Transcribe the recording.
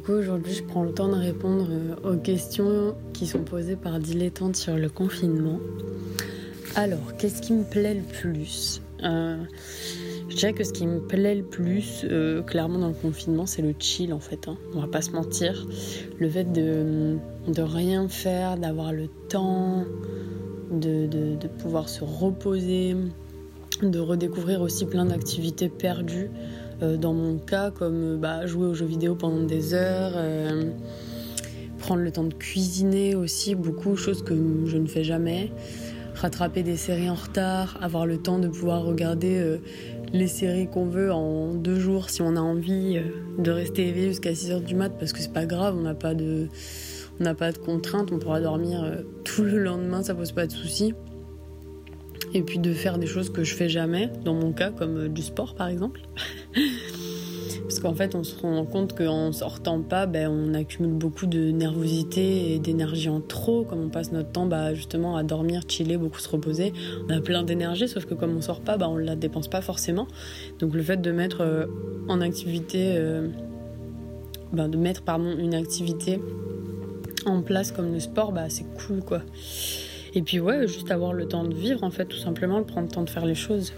coup, aujourd'hui, je prends le temps de répondre euh, aux questions qui sont posées par dilettantes sur le confinement. Alors, qu'est-ce qui me plaît le plus? Euh, Je dirais que ce qui me plaît le plus, euh, clairement, dans le confinement, c'est le chill, en fait. Hein. On va pas se mentir. Le fait de, de rien faire, d'avoir le temps, de, de pouvoir se reposer, de redécouvrir aussi plein d'activités perdues. Euh, dans mon cas, comme euh, bah, jouer aux jeux vidéo pendant des heures, euh, prendre le temps de cuisiner aussi, beaucoup, choses que je ne fais jamais, rattraper des séries en retard, avoir le temps de pouvoir regarder les séries qu'on veut en deux jours si on a envie de rester éveillé jusqu'à 6 heures du mat parce que c'est pas grave, on n'a pas de on n'a pas de contraintes, on pourra dormir tout le lendemain, ça pose pas de soucis. Et puis de faire des choses que je fais jamais, dans mon cas, comme du sport par exemple. Parce qu'en fait, on se rend compte qu'en sortant pas, ben, on accumule beaucoup de nervosité et d'énergie en trop. Comme on passe notre temps bah, justement à dormir, chiller, beaucoup se reposer, on a plein d'énergie, sauf que comme on sort pas, bah, on la dépense pas forcément. Donc le fait de mettre euh, en activité, euh, bah, de mettre pardon, une activité en place comme le sport, bah, c'est cool quoi. Et puis ouais, juste avoir le temps de vivre en fait, tout simplement, prendre le temps de faire les choses.